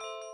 Thank you.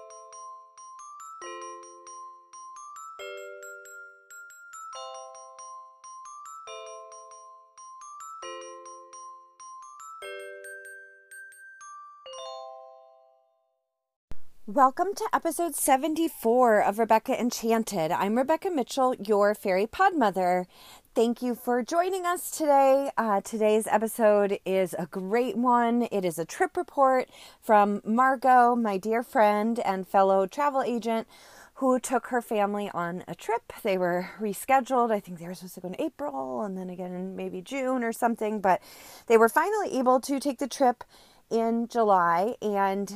Welcome to episode 74 of Rebecca Enchanted. I'm Rebecca Mitchell, your fairy pod mother. Thank you for joining us today. Uh, today's episode is a great one. It is a trip report from Margot, my dear friend and fellow travel agent, who took her family on a trip. They were rescheduled. I think they were supposed to go in April and then again in maybe June or something, but they were finally able to take the trip in July and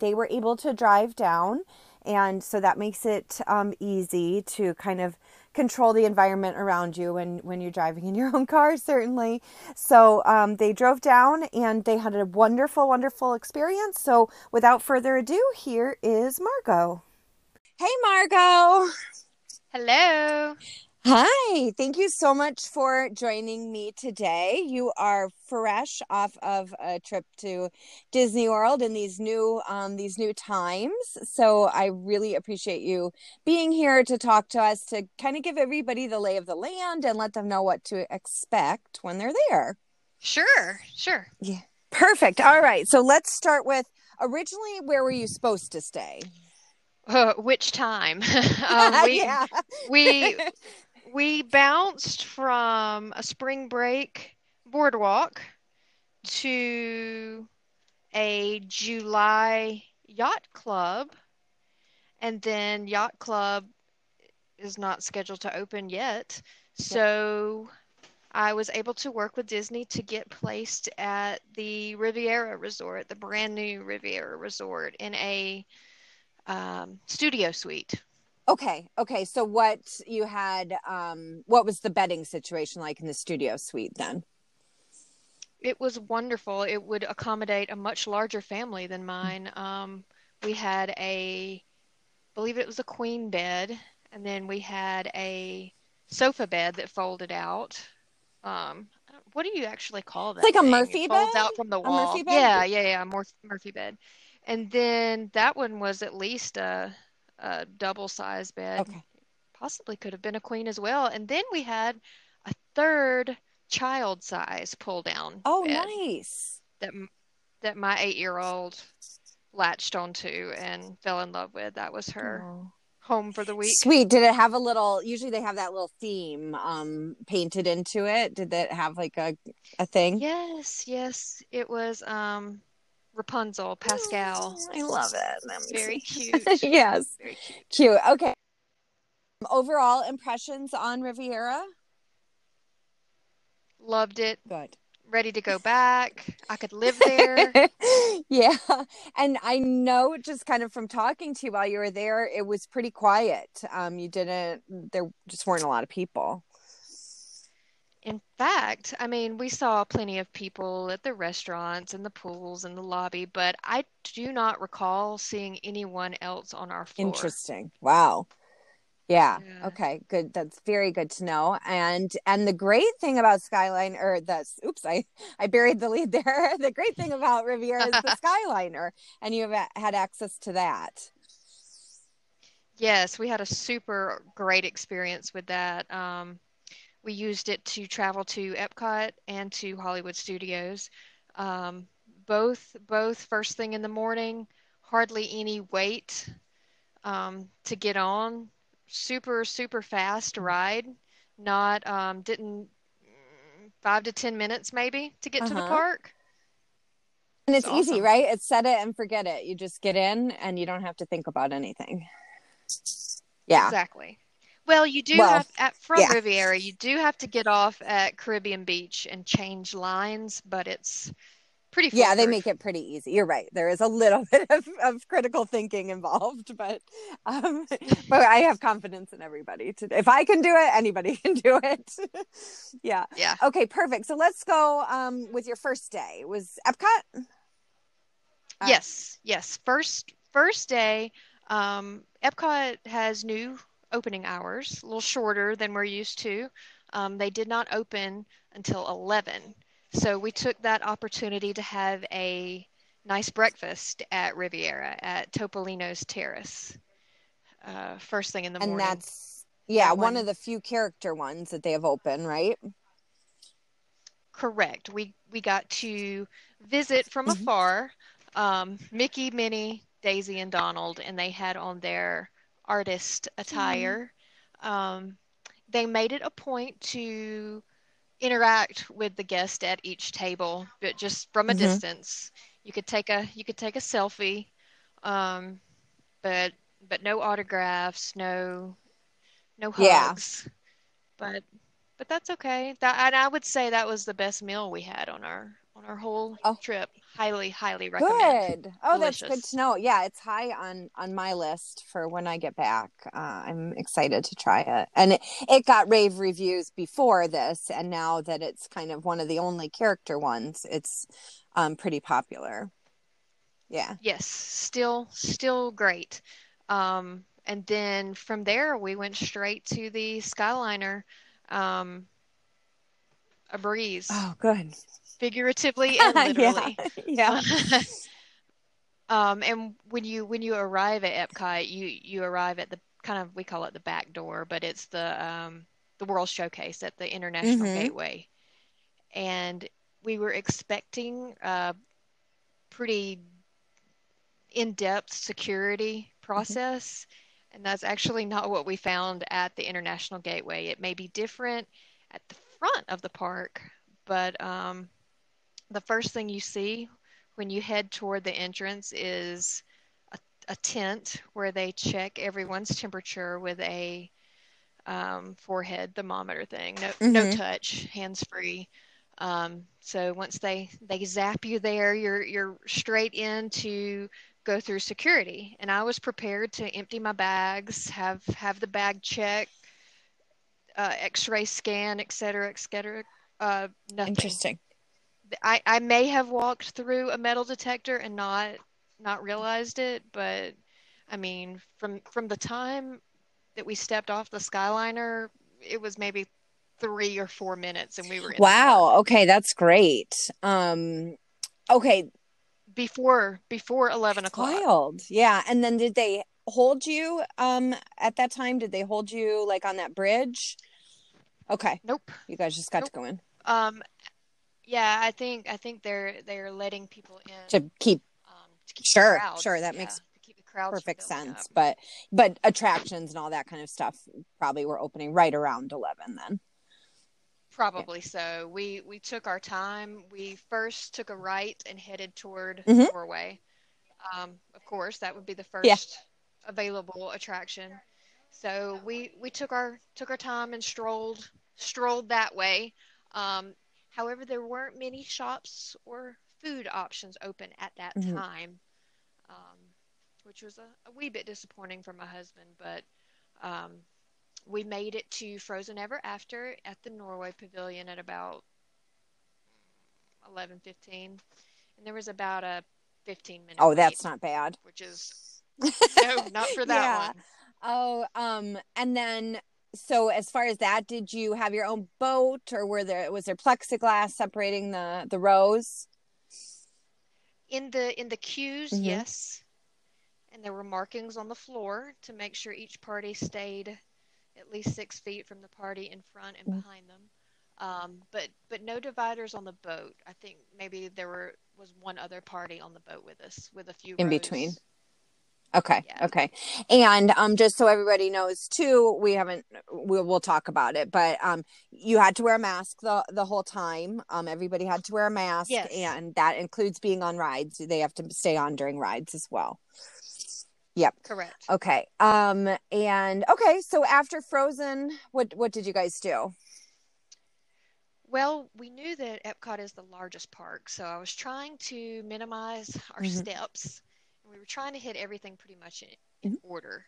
they were able to drive down. And so that makes it um, easy to kind of control the environment around you when, when you're driving in your own car, certainly. So um, they drove down and they had a wonderful, wonderful experience. So without further ado, here is Margot. Hey, Margot. Hello. Hi, thank you so much for joining me today. You are fresh off of a trip to Disney World in these new um, these new times, so I really appreciate you being here to talk to us to kind of give everybody the lay of the land and let them know what to expect when they're there. Sure, sure. Yeah, perfect. All right, so let's start with originally where were you supposed to stay? Uh, which time? um, we, yeah. we we bounced from a spring break boardwalk to a July yacht club, and then yacht club is not scheduled to open yet. So I was able to work with Disney to get placed at the Riviera Resort, the brand new Riviera Resort, in a um, studio suite. Okay. Okay. So what you had um what was the bedding situation like in the studio suite then? It was wonderful. It would accommodate a much larger family than mine. Um we had a I believe it was a queen bed and then we had a sofa bed that folded out. Um what do you actually call that? It's Like a thing? Murphy it folds bed? out from the A wall. Murphy bed? Yeah, yeah, yeah, a Murphy bed. And then that one was at least a a double size bed. Okay. Possibly could have been a queen as well. And then we had a third child size pull down Oh, nice. that that my eight year old latched onto and fell in love with. That was her Oh. home for the week. Sweet. Did it have a little usually they have that little theme um painted into it? Did it have like a a thing? Yes, yes, it was um Rapunzel, Pascal. Oh, I love it. Very cute. yes. Very cute. Cute. Okay. Overall impressions on Riviera? Loved it. Good. Ready to go back. I could live there. yeah. And I know just kind of from talking to you while you were there, it was pretty quiet. Um, you didn't, there just weren't a lot of people. In fact, I mean, we saw plenty of people at the restaurants and the pools and the lobby, but I do not recall seeing anyone else on our floor. Interesting. Wow. Yeah. Yeah. Okay. Good. That's very good to know. And and the great thing about Skyline or the oops, I I buried the lead there. The great thing about Riviera is the Skyliner, and you have had access to that. Yes, we had a super great experience with that. Um, we used it to travel to Epcot and to Hollywood Studios. Um, both both first thing in the morning, hardly any wait um, to get on. Super super fast ride. Not um, didn't five to ten minutes maybe to get to the Uh-huh. park. And it's It's easy, awesome. right? It's set it and forget it. You just get in and you don't have to think about anything. Yeah. Exactly. Well, you do Well, have at from yeah. Riviera, you do have to get off at Caribbean Beach and change lines, but it's pretty Yeah, they make it pretty easy. You're right. There is a little bit of, of critical thinking involved, but um, but I have confidence in everybody. To, if I can do it, anybody can do it. yeah. Yeah. Okay, perfect. So let's go um, with your first day. It was Epcot? Uh, Yes, yes. First first day, um, Epcot has new opening hours, a little shorter than we're used to. Um, they did not open until 11. So we took that opportunity to have a nice breakfast at Riviera at Topolino's Terrace. Uh, first thing in the and morning. And that's yeah, That one one- of the few character ones that they have open, right? Correct. We we got to visit from Mhm. afar um, Mickey, Minnie, Daisy, and Donald, and they had on their artist attire. Um, they made it a point to interact with the guest at each table, but just from a Mhm. distance. You could take a you could take a selfie, um, but but no autographs, no no hugs. Yeah. But but that's okay. That and I would say that was the best meal we had on our on our whole Oh. trip. Highly, highly recommend. Good. Oh, that's good to know. Yeah, it's high on on my list for when I get back. Uh, I'm excited to try it, and it, it got rave reviews before this, and now that it's kind of one of the only character ones, it's um pretty popular. Yeah. Yes, still still great. Um, and then from there we went straight to the Skyliner, um, a breeze, Oh, good. Figuratively and literally. yeah. Yeah. Um, and when you when you arrive at Epcot, you you arrive at the kind of we call it the back door, but it's the um, the World Showcase at the International Mhm. Gateway. And we were expecting a pretty in-depth security process, and that's actually not what we found at the International Gateway. It may be different at the front of the park, but um, the first thing you see when you head toward the entrance is a, a tent where they check everyone's temperature with a um, forehead thermometer thing. No, no Mhm. touch, hands free. Um, so once they they zap you there, you're you're straight in to go through security. And I was prepared to empty my bags, have have the bag check, uh, X-ray scan, et cetera, et cetera. Uh, nothing. Interesting. I, I may have walked through a metal detector and not not realized it, but I mean, from from the time that we stepped off the Skyliner, it was maybe three or four minutes, and we were in the Wow. Okay, that's great. Um, okay, before before eleven o'clock. wild. Yeah. And then did they hold you um at that time? Did they hold you like on that bridge? Okay, Nope. you guys just got Nope. to go in Um, yeah, I think I think they're they're letting people in to keep um, to keep Sure, crowds, sure, that yeah, makes to keep the crowds perfect sense. up. But but attractions and all that kind of stuff probably were opening right around eleven then. Probably so. We we took our time. We first took a right and headed toward Mhm. Norway. Um, of course, that would be the Yeah. first available attraction. So we we took our took our time and strolled strolled that way. Um, however, there weren't many shops or food options open at that Mhm. time, um, which was a, a wee bit disappointing for my husband. But um, we made it to Frozen Ever After at the Norway Pavilion at about 11:15, and there was about a 15 minute Oh, that's not bad. which is no, not for that Yeah. one. Oh, um, and then so as far as that, did you have your own boat, or were there was there plexiglass separating the the rows? In the in the queues, Mhm. yes, and there were markings on the floor to make sure each party stayed at least six feet from the party in front and Mhm. behind them. Um, but but no dividers on the boat. I think maybe there were was one other party on the boat with us with a few In rows. between. Okay, Yeah. okay, and um, just so everybody knows too, we haven't we'll we'll talk about it, but um, you had to wear a mask the the whole time. Um, everybody had to wear a mask, Yes. and that includes being on rides. They have to stay on during rides as well. Yep. Correct. Okay. Um and okay, so after Frozen, what what did you guys do? Well, we knew that Epcot is the largest park, so I was trying to minimize our Mhm. steps. We were trying to hit everything pretty much in, in Mm-hmm. order,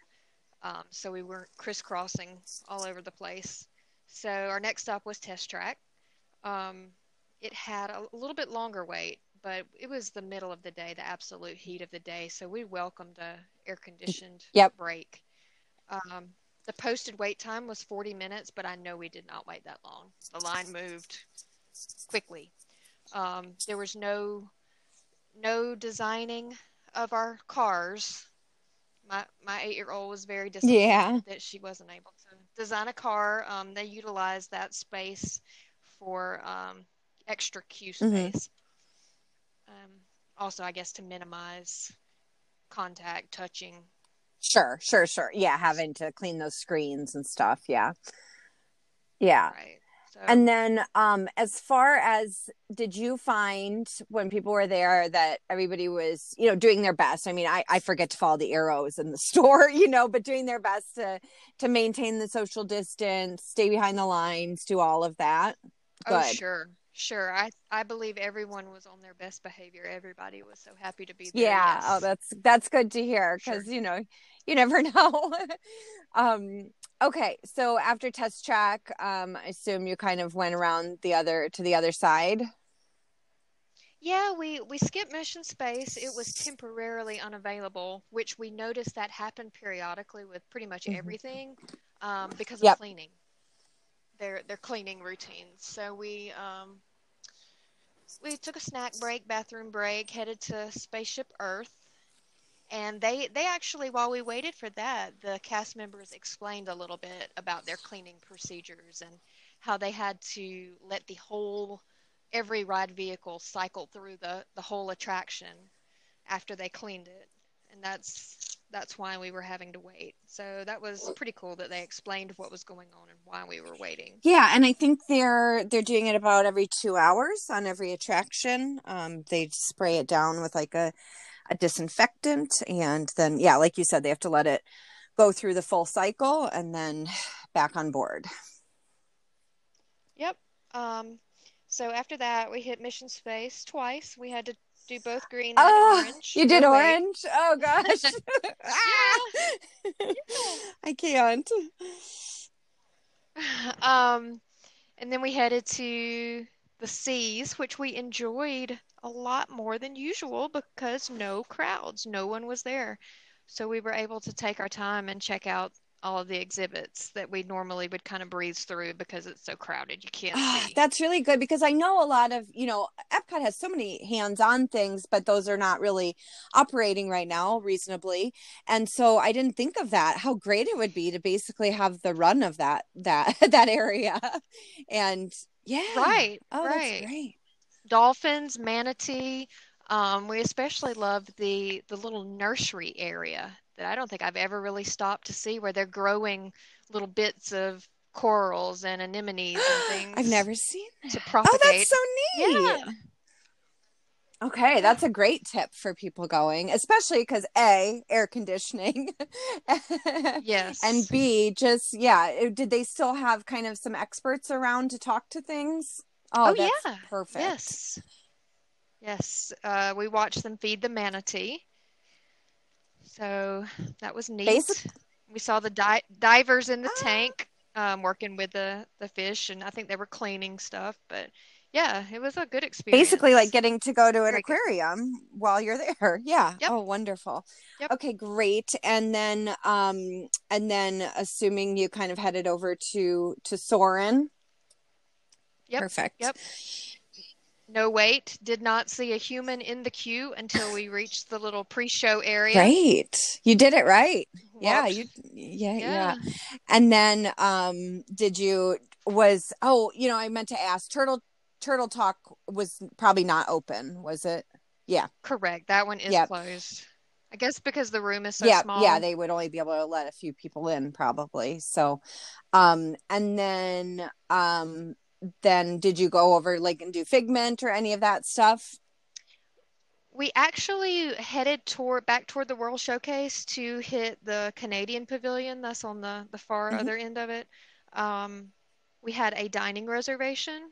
um, so we weren't crisscrossing all over the place. So our next stop was Test Track. Um, it had a, little bit longer wait, but it was the middle of the day, the absolute heat of the day, so we welcomed a air-conditioned Yep. break. Um, the posted wait time was 40 minutes, but I know we did not wait that long. The line moved quickly. Um, there was no no designing of our cars. My my eight year old was very disappointed Yeah. that she wasn't able to design a car. Um, they utilized that space for um, extra queue Mhm. space. Um, also, I guess to minimize contact, touching. Sure, sure, sure. Yeah, having to clean those screens and stuff. Yeah. Yeah. Right. So And then um as far as did you find when people were there that everybody was, you know, doing their best? I mean, I I forget to follow the arrows in the store, you know, but doing their best to to maintain the social distance, stay behind the lines, do all of that. Oh, Good. sure, sure. I I believe everyone was on their best behavior. Everybody was so happy to be there. Yeah. Oh, that's that's good to hear Sure. because you know you never know. um. Okay. So after test track, um, I assume you kind of went around the other to the other side. Yeah, we we skipped mission space. It was temporarily unavailable, which we noticed that happened periodically with pretty much Mhm. everything, um, because of Yep. cleaning. Their their cleaning routines. So we um we took a snack break, bathroom break, headed to Spaceship Earth. And they they actually while we waited for that, the cast members explained a little bit about their cleaning procedures and how they had to let the whole every ride vehicle cycle through the the whole attraction after they cleaned it. And that's that's why we were having to wait. So that was pretty cool that they explained what was going on and why we were waiting. Yeah, and I think they're they're doing it about every two hours on every attraction. Um, they spray it down with like a a disinfectant, and then yeah, like you said, they have to let it go through the full cycle and then back on board. Yep. Um, so after that, we hit Mission Space twice. We had to do both green and Oh, orange. you did wait. orange? Oh gosh. Ah! I can't. Um, and then we headed to the seas, which we enjoyed a lot more than usual because no crowds, no one was there. So we were able to take our time and check out all of the exhibits that we normally would kind of breeze through because it's so crowded. You can't see. That's really good because I know a lot of, you know, Epcot has so many hands-on things, but those are not really operating right now reasonably. And so I didn't think of that. How great it would be to basically have the run of that that that area. And yeah. Right, Oh, right. that's great. dolphins, manatee. Um, we especially love the the little nursery area that I don't think I've ever really stopped to see where they're growing little bits of corals and anemones and things I've never seen to that. Oh, that's so neat. Yeah. Okay, that's a great tip for people going, especially because A, air conditioning, Yes. and B, just yeah, it- did they still have kind of some experts around to talk to things? Oh, Oh, that's yeah. perfect. Yes. Yes. Uh, we watched them feed the manatee. So that was neat. Basic- We saw the di divers in the Ah. tank um, working with the, the fish, and I think they were cleaning stuff. But yeah, it was a good experience. Basically, like getting to go to an Very good. aquarium while you're there. Yeah. Yep. Oh, wonderful. Yep. Okay, great. And then, um, and then, assuming you kind of headed over to to Soarin'. Yep, Perfect. yep. No wait. Did not see a human in the queue until we reached the little pre-show area. Great. You did it right. Yeah. You. Yeah. Yeah. yeah. And then um did you was oh, you know, I meant to ask Turtle Turtle Talk was probably not open, was it? Yeah. Correct. That one is Yep. closed. I guess because the room is so yeah, small. yeah, they would only be able to let a few people in probably. So um and then um then did you go over like and do figment or any of that stuff? We actually headed toward back toward the World Showcase to hit the Canadian Pavilion. That's on the the far Mhm. other end of it. Um, we had a dining reservation.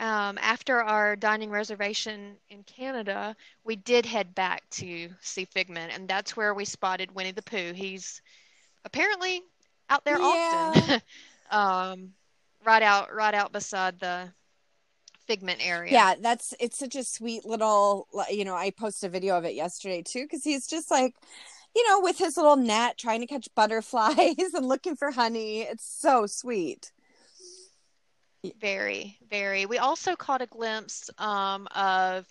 Um, after our dining reservation in Canada, we did head back to see Figment, and that's where we spotted Winnie the Pooh. He's apparently out there often. um, right out right out beside the Figment area. Yeah, that's it's such a sweet little you know, I posted a video of it yesterday too cuz he's just like you know, with his little net trying to catch butterflies and looking for honey. It's so sweet. Very, very. We also caught a glimpse um, of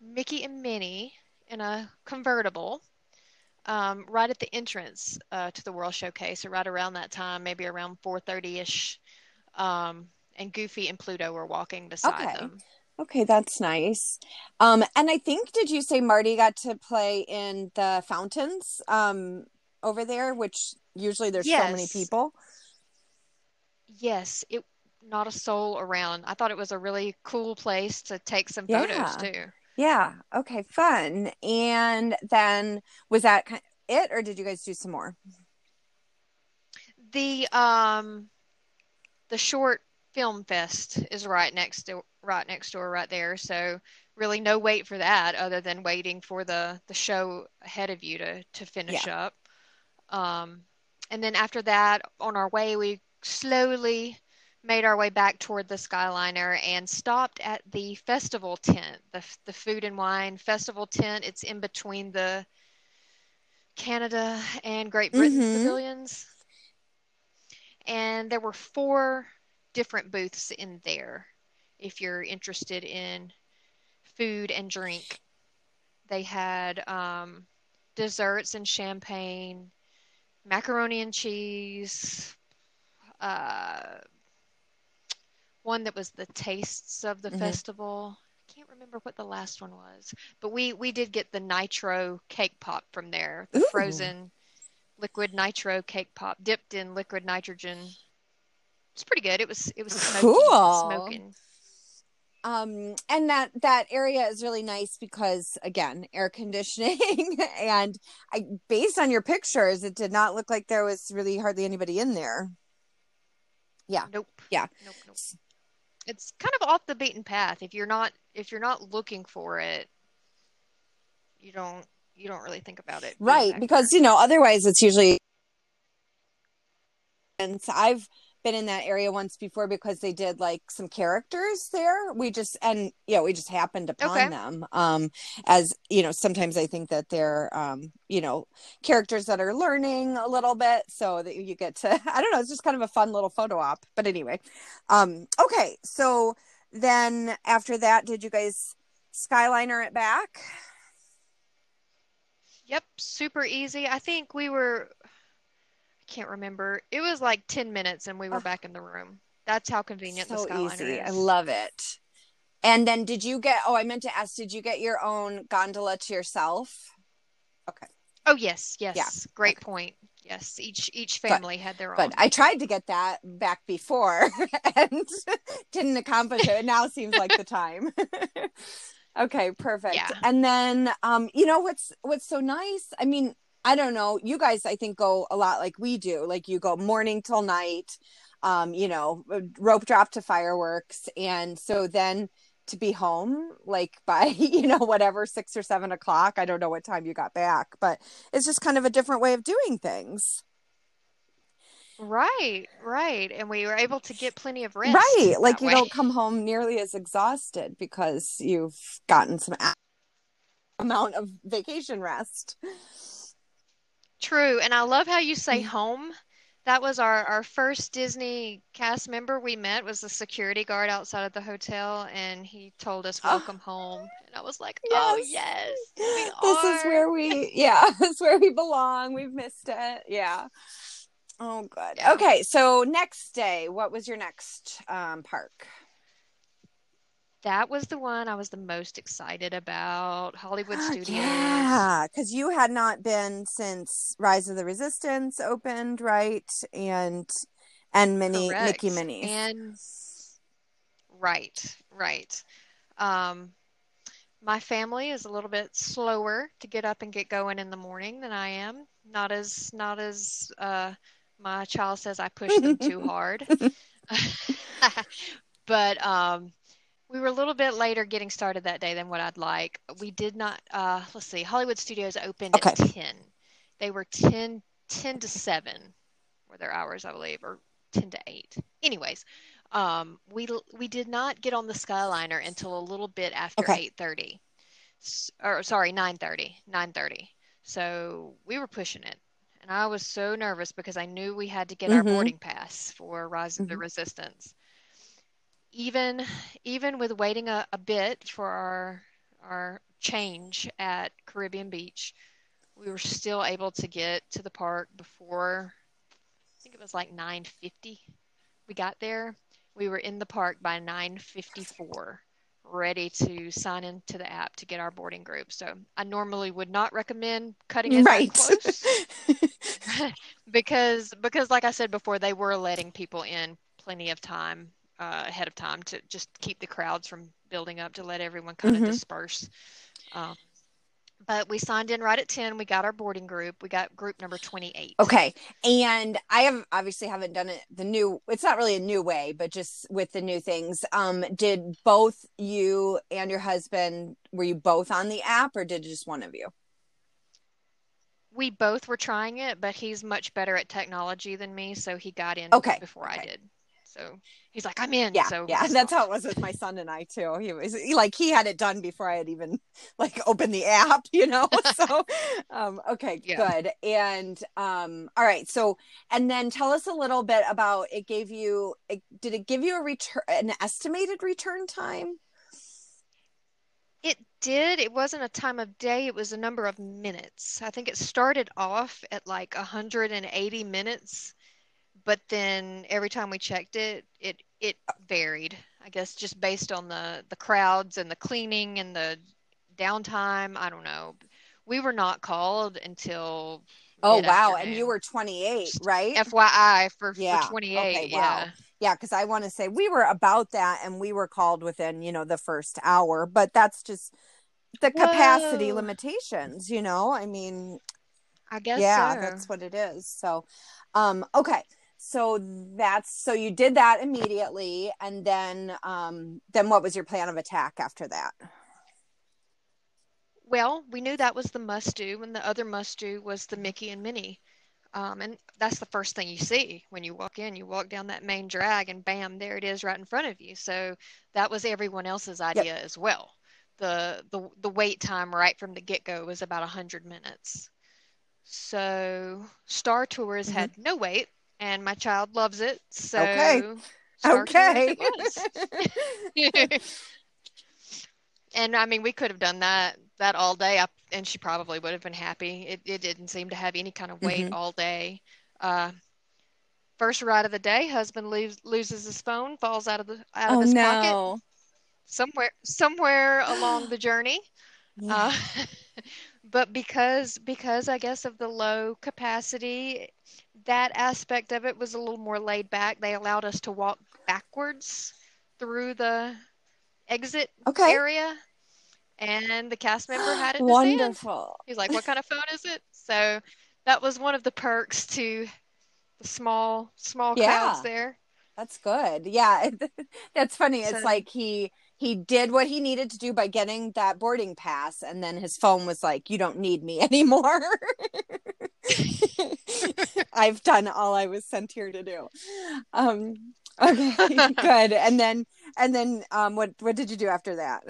Mickey and Minnie in a convertible um, right at the entrance uh, to the World Showcase, or right around that time, maybe around 4:30 ish. Um, and Goofy and Pluto were walking beside Okay. them. Okay, that's nice. Um, and I think did you say Marty got to play in the fountains um over there, which usually there's so many people. Yes, it not a soul around. I thought it was a really cool place to take some photos Yeah. too. Yeah. Okay, fun. And then was that it, or did you guys do some more? The um the short film fest is right next to right next door right there. So really no wait for that other than waiting for the the show ahead of you to to finish up. Um and then after that on our way we slowly made our way back toward the Skyliner and stopped at the festival tent, the the food and wine festival tent. It's in between the Canada and Great Britain Mhm. pavilions. And there were four different booths in there if you're interested in food and drink. They had um, desserts and champagne, macaroni and cheese, uh, one that was the tastes of the Mhm. festival. I can't remember what the last one was, but we we did get the nitro cake pop from there, the Ooh. frozen liquid nitro cake pop dipped in liquid nitrogen. It's pretty good. It was it was smoky, Cool. smoking. Um, and that that area is really nice because again, air conditioning and I based on your pictures, it did not look like there was really hardly anybody in there. Yeah. Nope. Yeah. Nope. Nope. It's kind of off the beaten path. If you're not if you're not looking for it, you don't you don't really think about it. Right, because you know, otherwise it's usually and I've been in that area once before because they did like some characters there. We just and yeah, we just happened upon Okay. them. Um as you know, sometimes I think that they're um, you know, characters that are learning a little bit so that you get to I don't know, it's just kind of a fun little photo op. But anyway. Um okay, so then after that did you guys skyliner it back? Yep, super easy. I think we were, I can't remember. It was like 10 minutes and we were Oh. back in the room. That's how convenient the so Skyliner easy. I love it. And then did you get oh I meant to ask, did you get your own gondola to yourself? Okay. Oh, yes, yes. Yeah. Great okay. point. Yes, each each family had their own. I tried to get that back before and didn't accomplish it. Now seems like the time. okay, perfect. Yeah. And then um, you know what's what's so nice? I mean, I don't know, you guys I think go a lot like we do. Like you go morning till night, um, you know, rope drop to fireworks. And so then to be home like by you know whatever six or seven o'clock i don't know what time you got back but it's just kind of a different way of doing things Right, right. And we were able to get plenty of rest right like you way. don't come home nearly as exhausted because you've gotten some a- amount of vacation rest True. And I love how you say home. That was our, our first Disney cast member we met was the security guard outside of the hotel and he told us Ah. welcome home. And I was like, oh Yes. yes, we this is where we yeah this is where we belong we've missed it yeah oh good Yeah. okay so next day what was your next um park That was the one I was the most excited about. Hollywood Studios. Yeah, because you had not been since Rise of the Resistance opened, right? And and many Correct. Mickey Minnie's. And right, right. Um, my family is a little bit slower to get up and get going in the morning than I am. Not as not as uh, my child says I push them too hard. but um, we were a little bit later getting started that day than what I'd like. We did not. Uh, let's see. Hollywood Studios opened at ten. They were 10, 10 to seven were their hours, I believe, or ten to eight. Anyways, um, we we did not get on the Skyliner until a little bit after Okay. eight thirty, or sorry, nine thirty. Nine thirty. So we were pushing it. And I was so nervous because I knew we had to get our Mhm. boarding pass for Rise of the Mhm. Resistance. Even even with waiting a, a bit for our our change at Caribbean Beach, we were still able to get to the park before I think it was like 9:50. We got there. We were in the park by 9:54, ready to sign into the app to get our boarding group. So I normally would not recommend cutting it Right. close because because like I said before, they were letting people in plenty of time uh, ahead of time to just keep the crowds from building up to let everyone kind of Mhm. disperse. Um, but we signed in right at 10. We got our boarding group. We got group number 28. Okay. And I have obviously haven't done it the new it's not really a new way, but just with the new things. Um did both you and your husband were you both on the app or did just one of you? We both were trying it, but he's much better at technology than me, so he got in Okay, before I did. So he's like, I'm in. Yeah, so yeah, that's how it was with my son and I too. He was he- like he had it done before I had even like opened the app, you know. So, um, okay, Yeah. good. And um, all right. So, and then tell us a little bit about it. Gave you? It, did it give you a return, an estimated return time? It did. It wasn't a time of day, it was a number of minutes. I think it started off at like 180 minutes, but then every time we checked it, it it varied. I guess just based on the the crowds and the cleaning and the downtime. I don't know. We were not called until Oh wow! And you were 28, Just right? FYI for Yeah, for 28. okay, wow. Yeah. yeah because i want to say we were about that and we were called within you know the first hour but that's just the capacity Whoa. limitations you know i mean I guess yeah so. that's what it is so um okay so that's so you did that immediately and then um then what was your plan of attack after that Well, we knew that was the must do, and the other must do was the Mickey and Minnie. Um, and that's the first thing you see when you walk in. You walk down that main drag, and bam, there it is right in front of you. So that was everyone else's idea as well. The the the wait time right from the get-go was about 100 minutes. So Star Tours Mhm. had no wait, and my child loves it. So Okay. Okay. And I mean, we could have done that that all day, I, and she probably would have been happy. It it didn't seem to have any kind of wait Mhm. all day. Uh, first ride of the day, husband lose, loses his phone, falls out of the out of oh his pocket no somewhere somewhere along the journey. yeah. Uh, but because because I guess of the low capacity, that aspect of it was a little more laid back. They allowed us to walk backwards through the exit okay area, and the cast member had it in his hand. wonderful He's like, "What kind of phone is it?" So that was one of the perks to the small small crowds Yeah. there. That's good. Yeah, that's funny. It's like he he did what he needed to do by getting that boarding pass, and then his phone was like, "You don't need me anymore. I've done all I was sent here to do." Um, okay, good. And then and then um, what what did you do after that?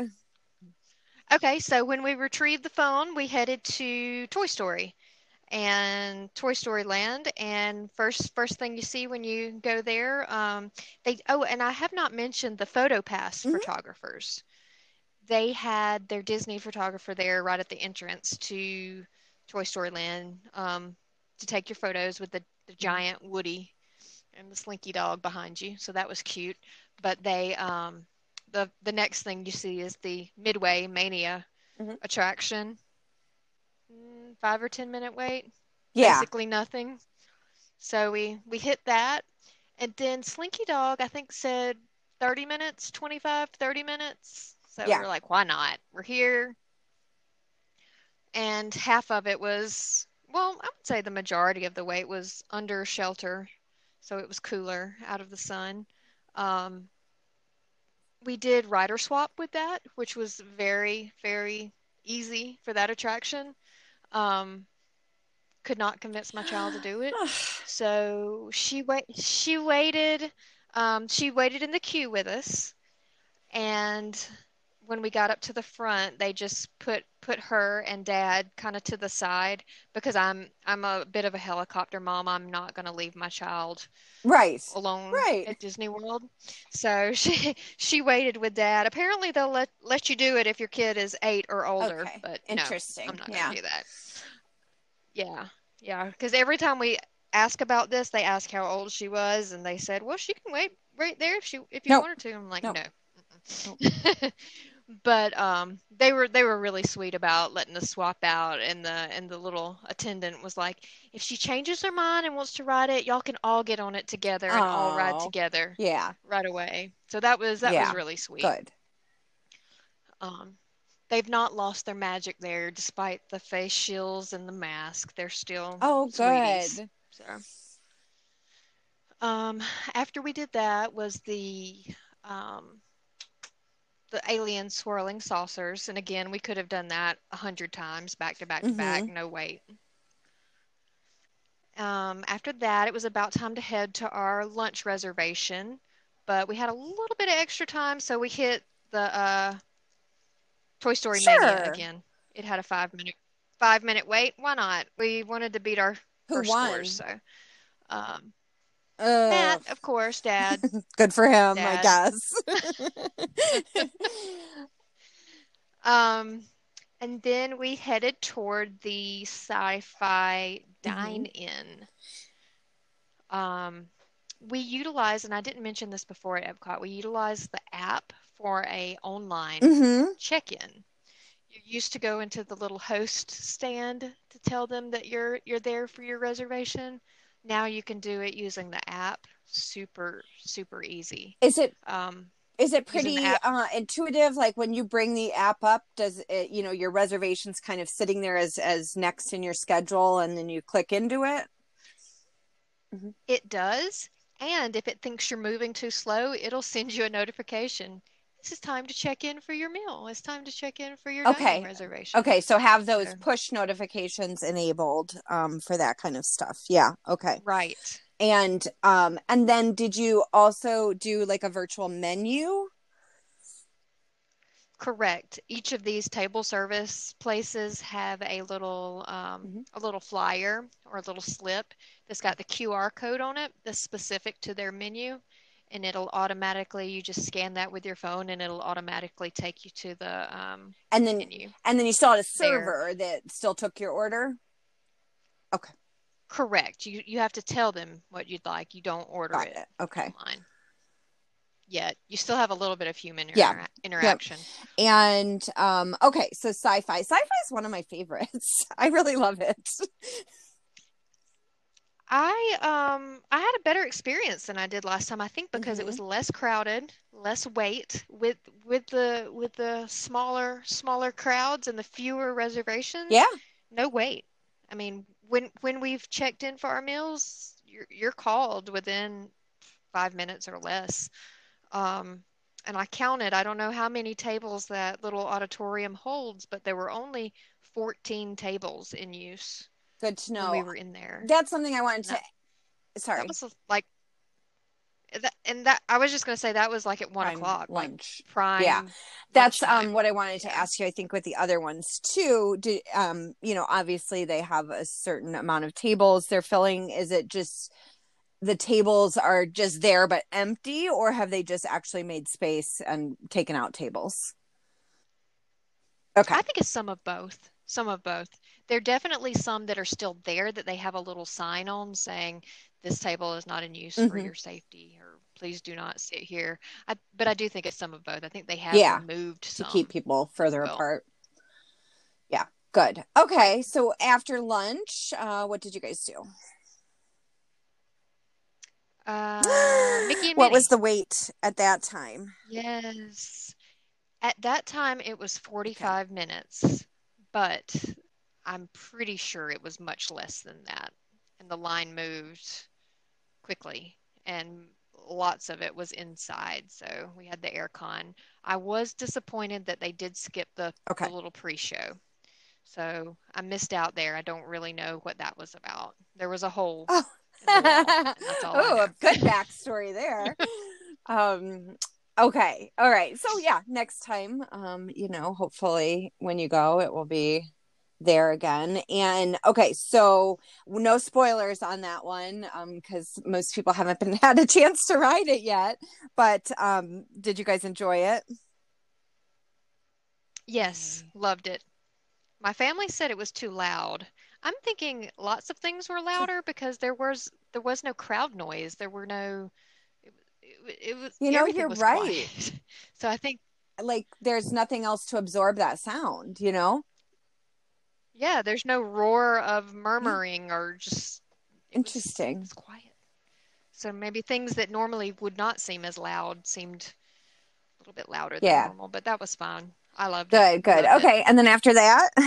Okay, so when we retrieved the phone, we headed to Toy Story and Toy Story Land. And first, first thing you see when you go there, um, they oh, and I have not mentioned the Photo Pass Mhm. photographers. They had their Disney photographer there right at the entrance to Toy Story Land um, to take your photos with the, the giant Woody and the Slinky dog behind you. So that was cute. But they um, the the next thing you see is the Midway Mania Mhm. attraction. Mm, Five or ten minute wait, Yeah, basically nothing. So we we hit that, and then Slinky Dog I think said 30 minutes, 25, 30 minutes. So Yeah. we're like, why not? We're here. And half of it was, well, I would say the majority of the wait was under shelter, so it was cooler out of the sun. Um, we did rider swap with that, which was very, very easy for that attraction. Um, could not convince my child to do it. So she wait she waited um she waited in the queue with us and when we got up to the front, they just put put her and dad kind of to the side because I'm I'm a bit of a helicopter mom. I'm not going to leave my child right alone right at Disney World. So she she waited with dad. Apparently they'll let let you do it if your kid is 8 or older, Okay. but Interesting. no, I'm not going Yeah. to do that. Yeah. Yeah, because every time we ask about this, they ask how old she was and they said, "Well, she can wait right there if she if you Nope. want her to." I'm like, Nope. "No." But um they were they were really sweet about letting us swap out and the and the little attendant was like if she changes her mind and wants to ride it y'all can all get on it together and all ride together yeah. right away. So that was that Yeah. was really sweet. Good. Um they've not lost their magic there despite the face shields and the mask. They're still oh sweeties. good. So, um, after we did that was the um, the alien swirling saucers, and again, we could have done that a hundred times back to back to back, Mhm. no wait. Um, after that, it was about time to head to our lunch reservation, but we had a little bit of extra time, so we hit the uh, Toy Story Sure. again. It had a five minute five minute wait. Why not? We wanted to beat our who first won scores, so um, Ugh. Matt, of course, Dad. good for him i guess Um, and then we headed toward the sci-fi Mm-hmm. dine-in. Um, we utilize, and I didn't mention this before at Epcot, we utilize the app for a online hmm check-in. You used to go into the little host stand to tell them that you're you're there for your reservation. Now you can do it using the app. Super, super easy. is it Um, Is it pretty uh, intuitive? Like when you bring the app up, does it, you know, your reservation's kind of sitting there as as next in your schedule, and then you click into it? It does. And if it thinks you're moving too slow, it'll send you a notification. This is time to check in for your meal. It's time to check in for your Okay. dining reservation. Okay, so have those Sure. push notifications enabled um, for that kind of stuff. Yeah. Okay. Right. And um, and then did you also do like a virtual menu? Correct. Each of these table service places have a little um, Mhm. a little flyer or a little slip that's got the QR code on it that's specific to their menu, and it'll automatically you just scan that with your phone and it'll automatically take you to the um, And then menu. and then you saw had a There. server that still took your order. Okay. Correct. You you have to tell them what you'd like. You don't order it it. Okay. online. Yet you still have a little bit of human Yeah. intera- interaction. And um, okay, so sci-fi. Sci-fi is one of my favorites. I really love it. I um I had a better experience than I did last time. I think because it Mhm. was less crowded, less wait with with the with the smaller smaller crowds and the fewer reservations. Yeah. No wait. I mean, when when we've checked in for our meals, you're you're called within five minutes or less. Um, and I counted, I don't know how many tables that little auditorium holds, but there were only 14 tables in use Good to know. we were in there. That's something I wanted to. That- Sorry. That was like that, and that I was just gonna say that was like at one Prime o'clock, like lunch. prime. Yeah. That's lunchtime. um what I wanted to ask you. I think with the other ones too. Do um you know obviously they have a certain amount of tables they're filling. Is it just the tables are just there but empty, or have they just actually made space and taken out tables? Okay. I think it's some of both. Some of both. There are definitely some that are still there that they have a little sign on saying this table is not in use for Mhm. your safety or please do not sit here. I, but I do think it's some of both. I think they have Yeah, removed to keep people further well. apart. Yeah, good. Okay, so after lunch, uh, what did you guys do? Uh, Mickey and what was the wait at that time? Yes. At that time, it was 45 minutes, but I'm pretty sure it was much less than that. And the line moved quickly, and lots of it was inside. So we had the air con. I was disappointed that they did skip the, Okay. the little pre show. So I missed out there. I don't really know what that was about. There was a hole Oh. the wall. and that's all I oh, a good backstory there. um, Okay. All right. So yeah, next time, um, you know, hopefully when you go, it will be there again. And okay, so no spoilers on that one, um, because most people haven't been had a chance to ride it yet. But um, did you guys enjoy it? Yes, loved it. My family said it was too loud. I'm thinking lots of things were louder because there was there was no crowd noise. There were no it, it, it was You know, everything you're was right. quiet. So I think Like there's nothing else to absorb that sound, you know? Yeah, there's no roar of murmuring or just Interesting. it was quiet. So maybe things that normally would not seem as loud seemed a little bit louder than Yeah. normal, but that was fine. I loved it. Good, good. Loved it. Okay. And then after that,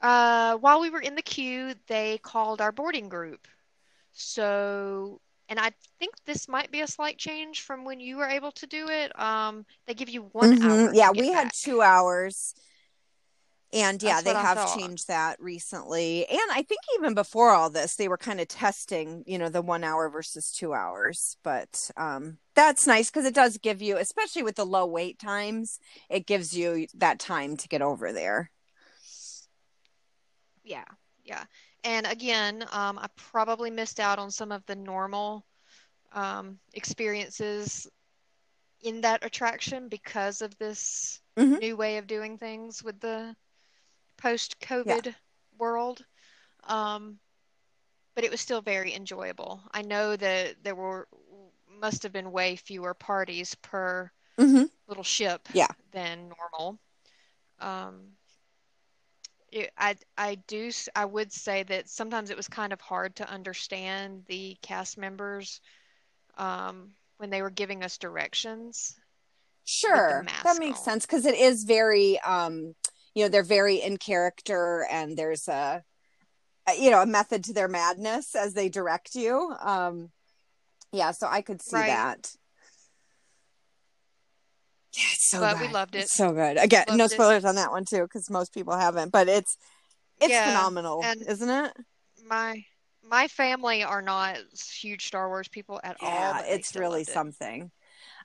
Uh, while we were in the queue, they called our boarding group. So, and I think this might be a slight change from when you were able to do it. Um, they give you one Mhm. hour yeah, we had two hours. And yeah, That's they have changed that recently. And I think even before all this, they were kind of testing, you know, the one hour versus two hours. But um, that's nice because it does give you, especially with the low wait times, it gives you that time to get over there. Yeah, yeah. And again, um, I probably missed out on some of the normal um, experiences in that attraction because of this Mhm. new way of doing things with the post-COVID world. Um, but it was still very enjoyable. I know that there were must have been way fewer parties per hmm little ship Yeah. than normal. Um, it, I I do I would say that sometimes it was kind of hard to understand the cast members um, when they were giving us directions. Sure. That makes on. sense because it is very, um, you know, they're very in character and there's a, you know, a method to their madness as they direct you. Um, yeah, so I could see Right. that. Yeah, it's so But we loved it. It's so good. Again, no Loved it. spoilers on that one too, because most people haven't. But it's it's Yeah, phenomenal, isn't it? My my family are not huge Star Wars people at all, Yeah, but it's really loved it. something.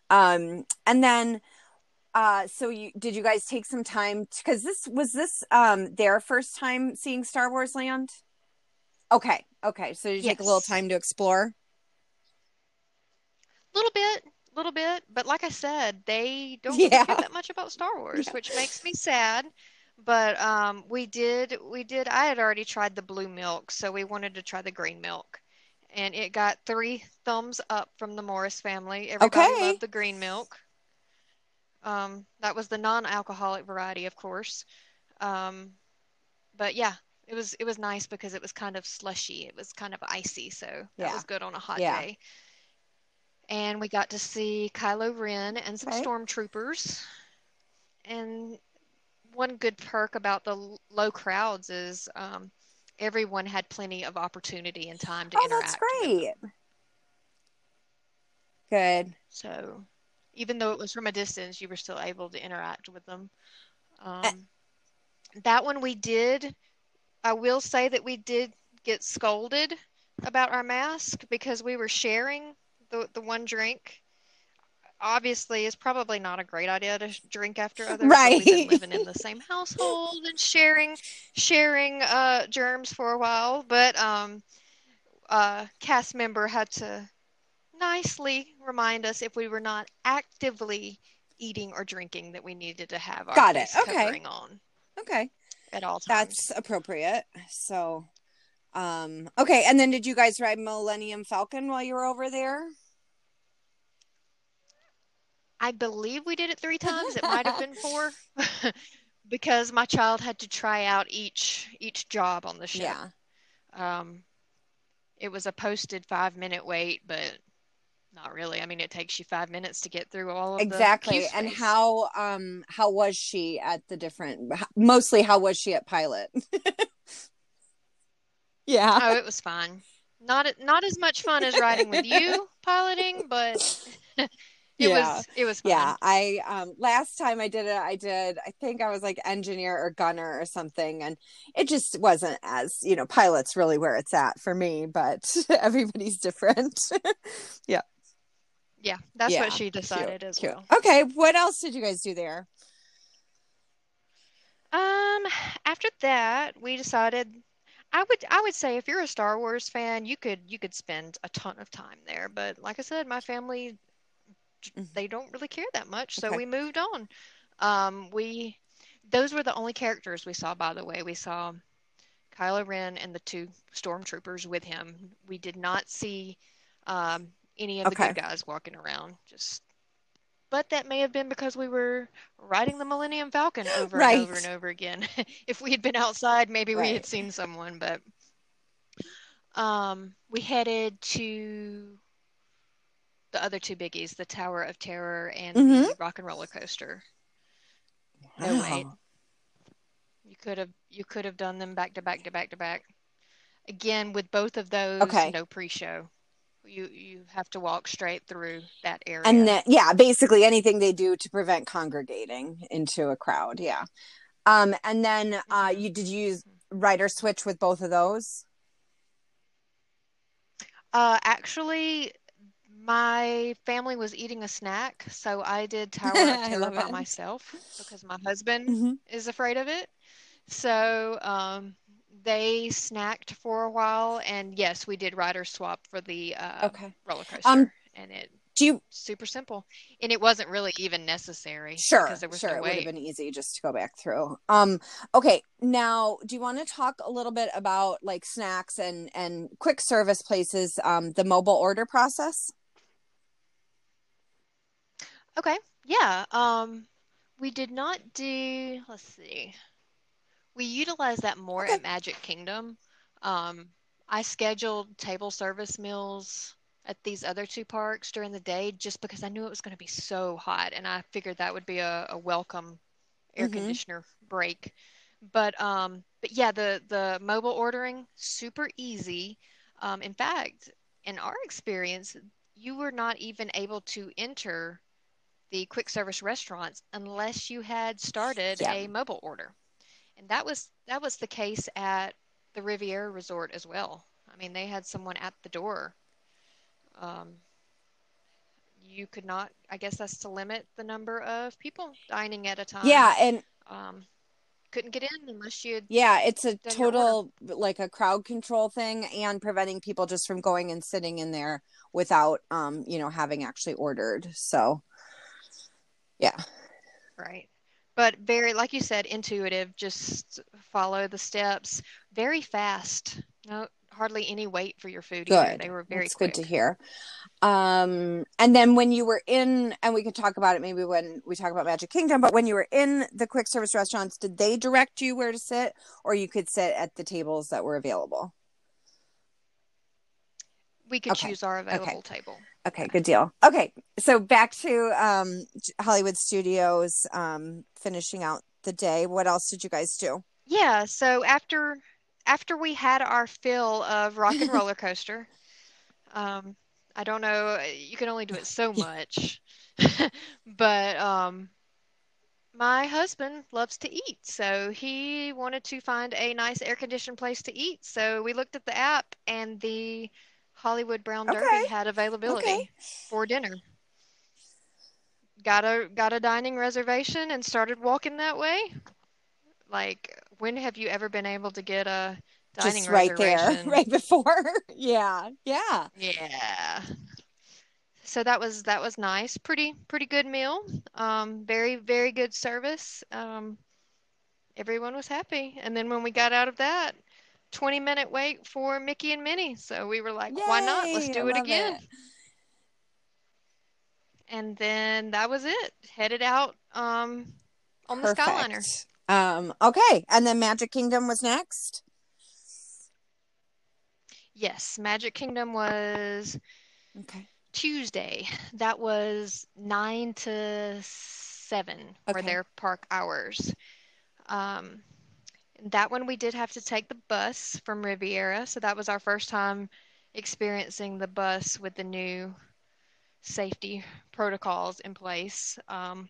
Um, and then, uh, so you did you guys take some time because this was this um their first time seeing Star Wars Land? Okay, okay. So you take a little time to explore. A little bit, a little bit, but like I said, they don't Yeah. care that much about Star Wars, which makes me sad. But um, we did, we did. I had already tried the blue milk, so we wanted to try the green milk, and it got three thumbs up from the Morris family. Everybody Okay. loved the green milk. Um, that was the non-alcoholic variety, of course. Um, but yeah, it was it was nice because it was kind of slushy. It was kind of icy, so that Yeah. was good on a hot Yeah. day. And we got to see Kylo Ren and some Okay. stormtroopers. And one good perk about the low crowds is um, everyone had plenty of opportunity and time to Oh, interact. Oh, that's great. Good. So even though it was from a distance, you were still able to interact with them. Um, that one we did. I will say that we did get scolded about our mask because we were sharing the the one drink. Obviously, it's probably not a great idea to drink after others. Right. We've been living in the same household and sharing sharing uh, germs for a while, but um, a cast member had to nicely remind us if we were not actively eating or drinking that we needed to have our Got it. Okay. covering on Okay. at all times. That's appropriate. So, um, okay. And then did you guys ride Millennium Falcon while you were over there? I believe we did it three times. It might have been four because my child had to try out each each job on the ship. Yeah. Um, it was a posted five minute wait, but not really. I mean, it takes you five minutes to get through all of Exactly. And space. how um how was she at the different mostly how was she at pilot? yeah. Oh, it was fun. Not not as much fun as riding with you piloting, but it Yeah. was it was fun. Yeah, I um last time I did it, I did I think I was like engineer or gunner or something, and it just wasn't as you know pilot's really where it's at for me, but everybody's different. Yeah, Yeah, that's Yeah, what she decided as Cute. well. Okay, what else did you guys do there? Um, after that, we decided I would I would say if you're a Star Wars fan, you could you could spend a ton of time there. But like I said, my family Mhm. they don't really care that much, so Okay. we moved on. Um, we those were the only characters we saw, by the way. We saw Kylo Ren and the two stormtroopers with him. We did not see um, any of the Okay. good guys walking around. Just, but that may have been because we were riding the Millennium Falcon over and over and over again. if we had been outside, maybe we had seen someone. But um, we headed to the other two biggies, the Tower of Terror and Mhm. the Rock and Roller Coaster. No, wait. You could have you could have done them back to back to back to back. Again, with both of those, Okay. no pre-show. You you have to walk straight through that area. And then, yeah, basically anything they do to prevent congregating into a crowd. Yeah. Um, and then uh, Mhm. you did you use rider switch with both of those? Uh, actually, my family was eating a snack, so I did Tower of Terror by myself because my husband Mhm. is afraid of it. So um, they snacked for a while, and yes, we did rider swap for the uh, Okay. roller coaster, Um, and it Do you super simple, and it wasn't really even necessary sure because there was sure no it would have been easy just to go back through. Um, okay, now do you want to talk a little bit about like snacks and and quick service places, um, the mobile order process? Okay, yeah. Um, we did not do, let's see. We utilize that more Okay. at Magic Kingdom. Um, I scheduled table service meals at these other two parks during the day just because I knew it was going to be so hot, and I figured that would be a, a welcome air Mhm. conditioner break. But um, but yeah, the the mobile ordering super easy. Um, in fact, in our experience, you were not even able to enter the quick service restaurants unless you had started Yeah. a mobile order. And that was that was the case at the Riviera Resort as well. I mean, they had someone at the door. Um, you could not, I guess that's to limit the number of people dining at a time. Yeah, and Um, couldn't get in unless you yeah, it's a Done your order. total like a crowd control thing and preventing people just from going and sitting in there without um, you know, having actually ordered. So yeah. Right. But very, like you said, intuitive, just follow the steps. Very fast. No, hardly any wait for your food either. Good. They were very That's quick. good to hear. Um, and then when you were in, and we could talk about it maybe when we talk about Magic Kingdom, but when you were in the quick service restaurants, did they direct you where to sit, or you could sit at the tables that were available? We could Okay. choose our available table. Okay, good deal. Okay, so back to um, Hollywood Studios, um, finishing out the day. What else did you guys do? Yeah, so after after we had our fill of rock and roller coaster, um, I don't know, you can only do it so much. But um, my husband loves to eat, so he wanted to find a nice air-conditioned place to eat. So we looked at the app, and the Hollywood Brown Derby Okay, had availability okay. for dinner. Got a got a dining reservation and started walking that way. Like, when have you ever been able to get a dining Just right there, right before. yeah, yeah. Yeah. So that was that was nice. Pretty pretty good meal. Um, very very good service. Um, everyone was happy. And then when we got out of that, 20 minute wait for Mickey and Minnie. So we were like, why not? Let's do I it again. it. And then that was it. Headed out um on the Skyliner. Um, okay, and then Magic Kingdom was next. Yes, Magic Kingdom was Okay. Tuesday. That was nine to seven Okay. their park hours. Um, that one we did have to take the bus from Riviera, so that was our first time experiencing the bus with the new safety protocols in place. Um,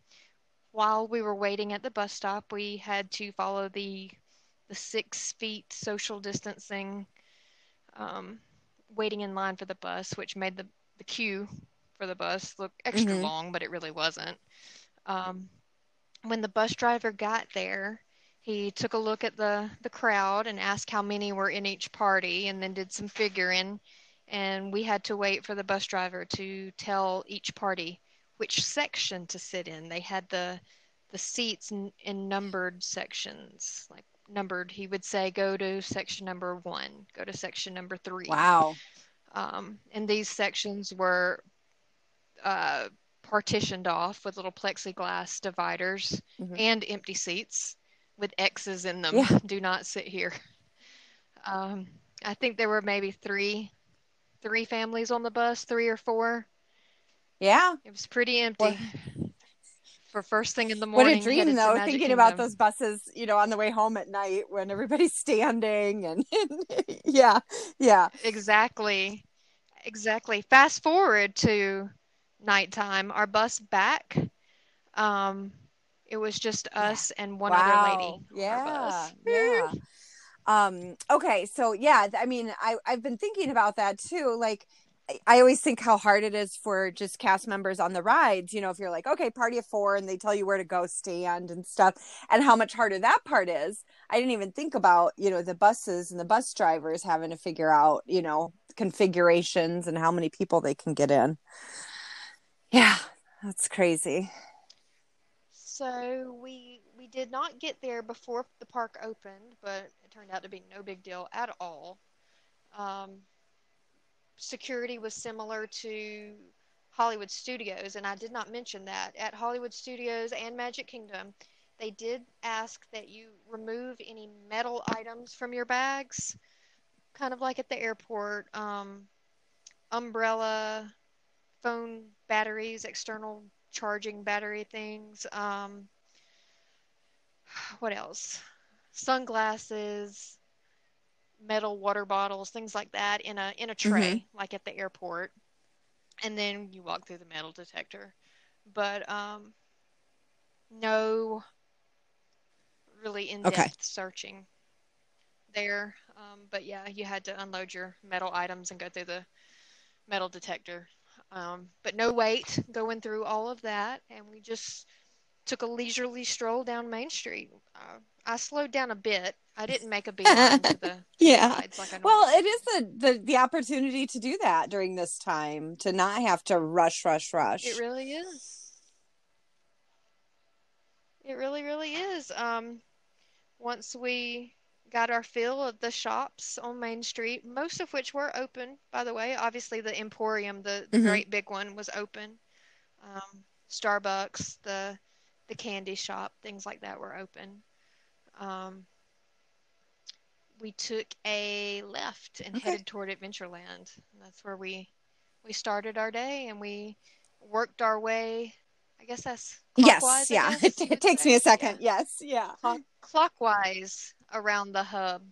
while we were waiting at the bus stop, we had to follow the the six feet social distancing, um, waiting in line for the bus, which made the the queue for the bus. look extra Mhm. long, but it really wasn't. Um, when the bus driver got there, he took a look at the the crowd and asked how many were in each party, and then did some figuring. And we had to wait for the bus driver to tell each party which section to sit in. They had the the seats in, in numbered sections, like numbered. He would say, "Go to section number one. Go to section number three. Wow. Um, and these sections were uh, partitioned off with little plexiglass dividers Mhm. and empty seats with X's in them. Yeah. Do not sit here. Um, I think there were maybe three, three families on the bus, three or four. Yeah. It was pretty empty for first thing in the morning. What a dream, though, thinking about those buses, you know, on the way home at night when everybody's standing and yeah, yeah. Exactly. Exactly. Fast forward to nighttime, our bus back. Um, it was just Yeah. us and one other lady Yeah. Yeah. Um, okay, so yeah, I mean, I, I've been thinking about that too. Like, I always think how hard it is for just cast members on the rides. You know, if you're like, okay, party of four, and they tell you where to go stand and stuff, and how much harder that part is. I didn't even think about, you know, the buses and the bus drivers having to figure out, you know, configurations and how many people they can get in. Yeah, that's crazy. So we we did not get there before the park opened, but it turned out to be no big deal at all. Um, security was similar to Hollywood Studios, and I did not mention that at Hollywood Studios and Magic Kingdom, they did ask that you remove any metal items from your bags, kind of like at the airport. Um, umbrella, phone batteries, external charging battery things. Um, what else? Sunglasses, metal water bottles, things like that in a in a tray, like at the airport. And then you walk through the metal detector. But um, no really in-depth Okay. searching there. Um, but yeah, you had to unload your metal items and go through the metal detector. Um, but no wait going through all of that, and we just took a leisurely stroll down Main Street. Uh, I slowed down a bit. I didn't make a beeline to the Yeah. like Well, it is the, the the opportunity to do that during this time to not have to rush, rush, rush. It really is. It really, really is. Um, once we got our fill of the shops on Main Street, most of which were open, by the way. Obviously, the Emporium, the, the Mhm. great big one, was open. Um, Starbucks, the the candy shop, things like that were open. Um, we took a left and Okay. headed toward Adventureland. And that's where we we started our day, and we worked our way. I guess that's yes, yeah. guess It, it takes say. me a Yeah. second. Yes, yeah. Clock, clockwise around the hub.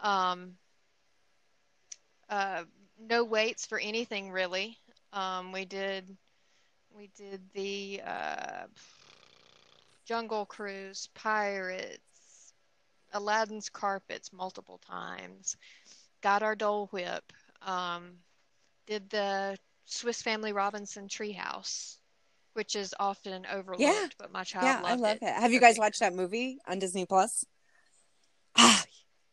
Um, uh, no waits for anything really. Um, we did we did the uh, Jungle Cruise, Pirates, Aladdin's Carpets multiple times. Got our Dole Whip. Um, did the Swiss Family Robinson Treehouse, which is often overlooked, but my child Yeah, I loved love it. it. Have you guys watched that movie on Disney Plus?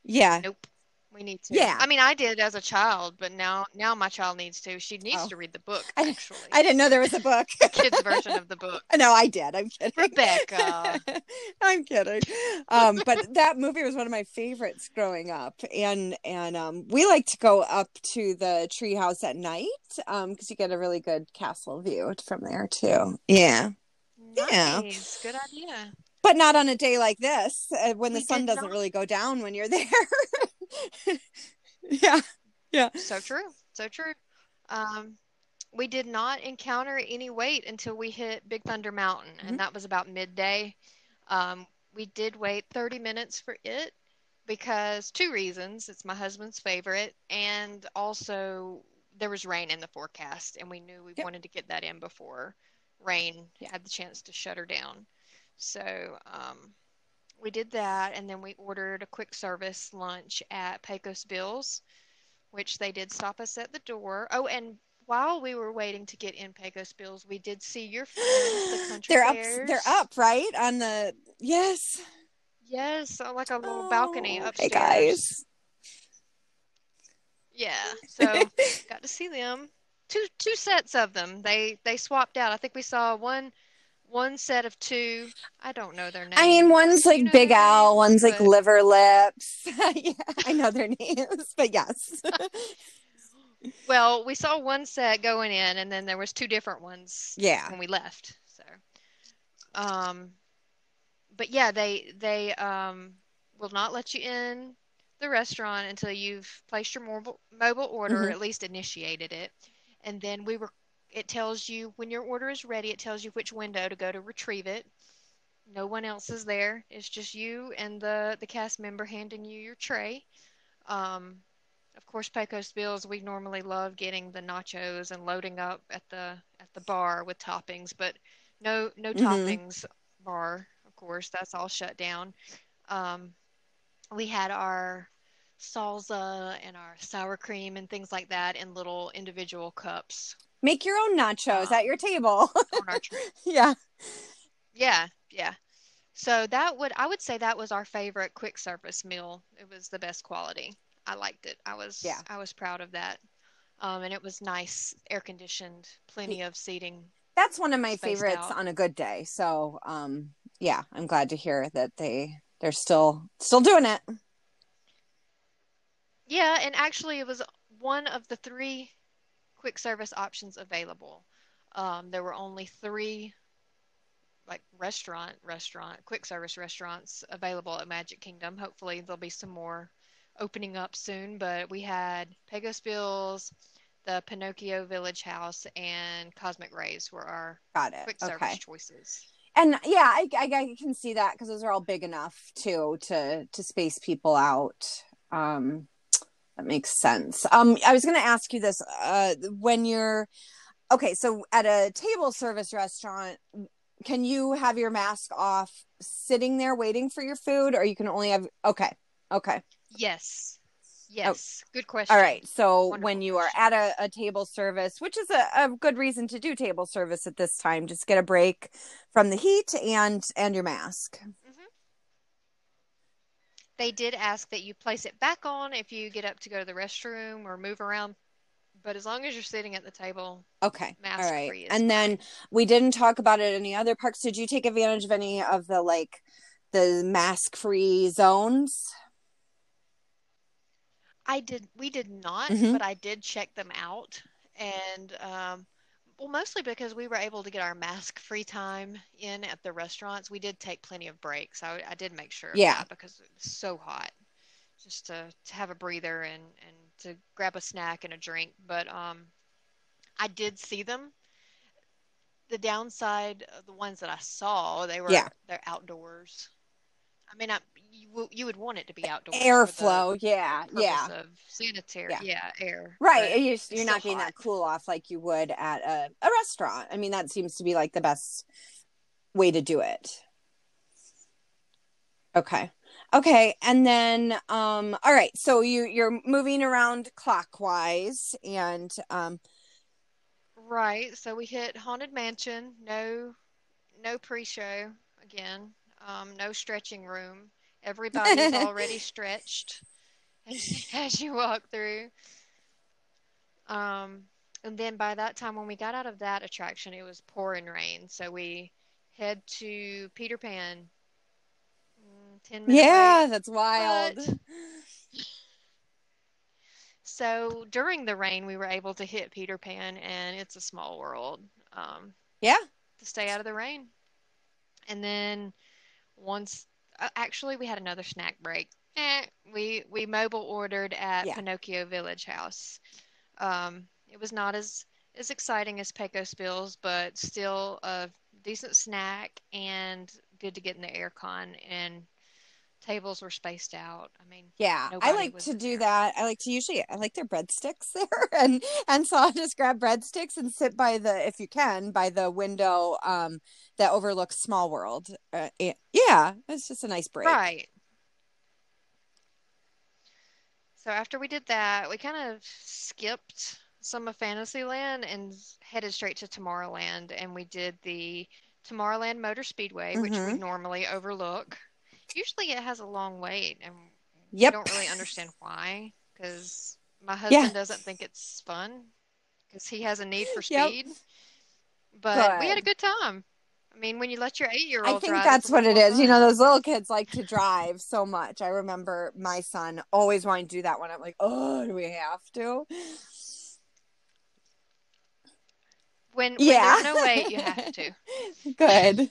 Ah, yeah. Nope. We need to. Yeah. I mean, I did as a child, but now now my child needs to. She needs Oh. to read the book, I- actually. I didn't know there was a book. The kids' version of the book. no, I did. I'm kidding. Rebecca. I'm kidding. Um, but that movie was one of my favorites growing up, and and um, we like to go up to the treehouse at night um, because you get a really good castle view from there too. Yeah, Yeah. Nice. Good idea. But not on a day like this uh, when the sun doesn't not. really go down when you're there. yeah. Yeah. So true. So true. Um, we did not encounter any wait until we hit Big Thunder Mountain, Mhm. and that was about midday. Um, we did wait 30 minutes for it because two reasons. It's my husband's favorite, and also there was rain in the forecast, and we knew we Yep. wanted to get that in before rain Yeah. had the chance to shut her down. So um, we did that, and then we ordered a quick service lunch at Pecos Bills, which they did stop us at the door. Oh, and while we were waiting to get in Pecos Bills, we did see your friends, the country they're up. They're up, right on the yes. Yes, like a little balcony Oh, upstairs. Hey guys. Yeah, so got to see them. Two two sets of them. They they swapped out. I think we saw one one set of two. I don't know their names. I mean, one's Do you like know Big their Al, names? one's like But- Liver Lips. yeah, I know their names, but yes. Well, we saw one set going in, and then there was two different ones yeah. when we left. So, um, but yeah, they they um will not let you in the restaurant until you've placed your mobile mobile order, or Mhm. at least initiated it, and then we were. It tells you when your order is ready. It tells you which window to go to retrieve it. No one else is there. It's just you and the the cast member handing you your tray. Um, of course, Pecos Bills, we normally love getting the nachos and loading up at the at the bar with toppings, but no no Mhm. toppings bar, of course, that's all shut down. Um, we had our salsa and our sour cream and things like that in little individual cups Make your own nachos Um, at your table. yeah. Yeah, yeah. So that would I would say that was our favorite quick service meal. It was the best quality. I liked it. I was Yeah. I was proud of that. Um, and it was nice, air conditioned, plenty of seating. That's one of my favorites out. on a good day. So, um yeah, I'm glad to hear that they they're still still doing it. Yeah, and actually it was one of the three quick service options available. Um, there were only three like restaurant restaurant quick service restaurants available at Magic Kingdom. Hopefully there'll be some more opening up soon, but we had Pecos Bills, the Pinocchio Village Haus, and Cosmic Rays were our Got it. quick service Okay. choices. And yeah, I, I, I can see that because those are all big enough too to to space people out. Um, that makes sense. Um, I was going to ask you this: uh, when you're okay, so at a table service restaurant, can you have your mask off sitting there waiting for your food, or you can only have? Okay, okay, Yes. Yes. Good question. all right. So Wonderful when you are question. at a, a table service, which is a, a good reason to do table service at this time, just get a break from the heat and and your mask. They did ask that you place it back on if you get up to go to the restroom or move around, but as long as you're sitting at the table, Okay. Mask All right. And then we didn't talk about it any other parks. Did you take advantage of any of the like the mask free zones? I did. We did not, Mhm. but I did check them out, and um, well, mostly because we were able to get our mask-free time in at the restaurants. We did take plenty of breaks. I, I did make sure Yeah. because it's so hot, just to to have a breather and and to grab a snack and a drink. But um, I did see them. The downside of the ones that I saw, they were Yeah. they're outdoors. I mean, I, you w- you would want it to be outdoors. Airflow. Yeah. Yeah. of sanitary, Yeah. yeah, air. Right. You're, you're not getting hot. that cool off like you would at a, a restaurant. I mean, that seems to be like the best way to do it. Okay. Okay. And then um all right, so you you're moving around clockwise and um Right. So we hit Haunted Mansion. No, no pre-show again. Um, no stretching room. Everybody's already stretched as, as you walk through. Um, and then by that time, when we got out of that attraction, it was pouring rain. So we head to Peter Pan. Mm, Ten minute yeah, wait. that's wild. But- So during the rain, we were able to hit Peter Pan, and it's a small world um, Yeah. to stay out of the rain. And then once, actually, we had another snack break. Eh, we we mobile ordered at Yeah. Pinocchio Village Haus. Um, it was not as as exciting as Pecos Bills, but still a decent snack and good to get in the aircon. And tables were spaced out. I mean, Yeah, I like to do there. that. I like to usually I like their breadsticks there, and and so I'll just grab breadsticks and sit by the if you can by the window um that overlooks Small World. Uh, and- yeah, it's just a nice break. Right. So after we did that, we kind of skipped some of Fantasyland and headed straight to Tomorrowland, and we did the Tomorrowland Motor Speedway, which we Mhm. normally overlook. Usually, it has a long wait, and Yep. we don't really understand why. Because my Yeah. husband doesn't think it's fun, because he has a need for Yep. speed. But we had a Good. good time. I mean, when you let your eight-year-old I think drive, that's what it is. You know, those little kids like to drive so much. I remember my son always wanting to do that one. I'm like, oh, do we have to? When, when Yeah. there's no wait, you have to. Good.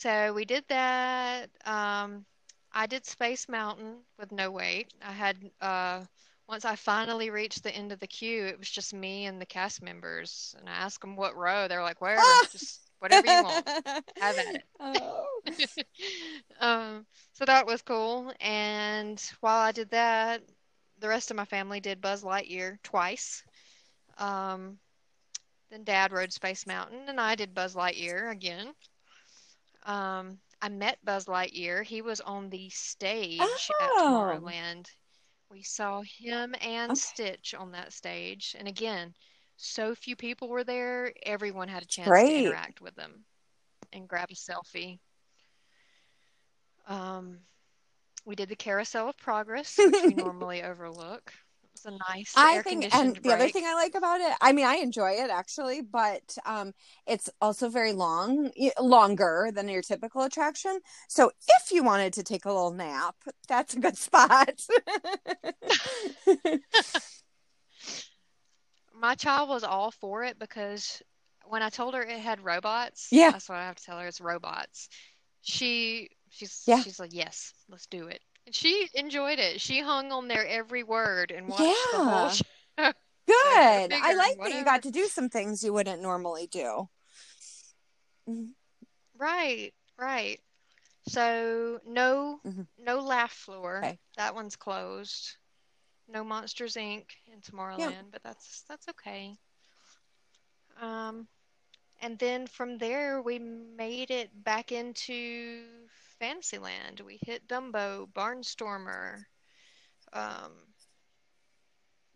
So we did that. Um, I did Space Mountain with no wait. I had uh, once I finally reached the end of the queue, it was just me and the cast members, and I asked them what row. They were like, "Wherever, just whatever you want, have at it." Oh. Um, so that was cool. And while I did that, the rest of my family did Buzz Lightyear twice. Um, then Dad rode Space Mountain, and I did Buzz Lightyear again. Um, I met Buzz Lightyear. He was on the stage at Oh. Tomorrowland. We saw him and Okay. Stitch on that stage. And again, so few people were there, everyone had a chance to interact with them and grab a selfie. Um, we did the Carousel of Progress, which we normally overlook. It was a nice I air think, and conditioned the other thing I like about it, I mean, I enjoy it actually, but um, it's also very long, longer than your typical attraction. So if you wanted to take a little nap, that's a good spot. My child was all for it because when I told her it had robots, Yeah. that's what I have to tell her, it's robots. She she's Yeah. she's like, Yes, let's do it. She enjoyed it. She hung on there every word and watched the whole Yeah. show. Good. I like that you got to do some things you wouldn't normally do. Right, right. So no Mhm. no laugh floor. Okay. That one's closed. No Monsters Inc. in Tomorrowland, but that's that's okay. Um, and then from there we made it back into Fantasyland. We hit Dumbo, Barnstormer, um,